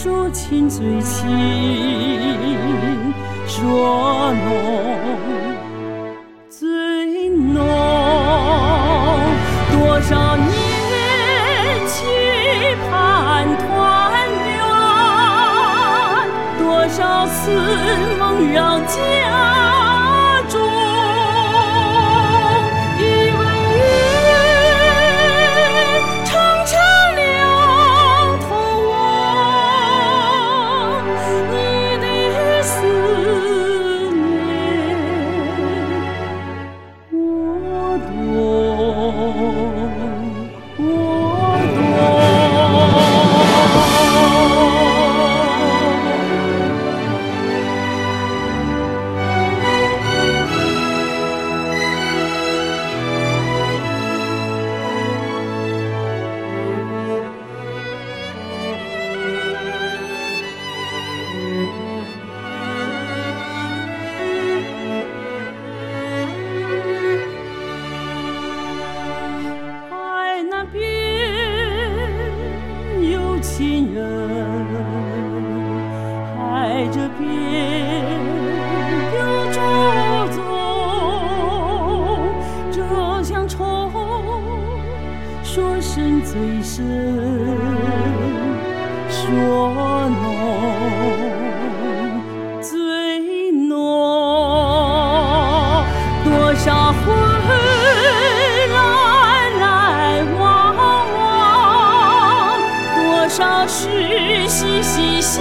说亲最亲说浓最浓，多少年期盼团圆，多少次梦绕家亲人，海这边有朱宗，这乡愁说深最深，说少事息息相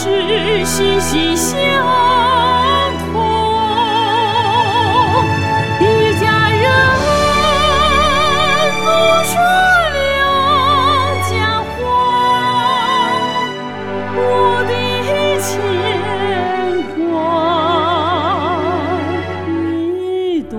是心心相通一家人不说两家话我的牵挂你懂。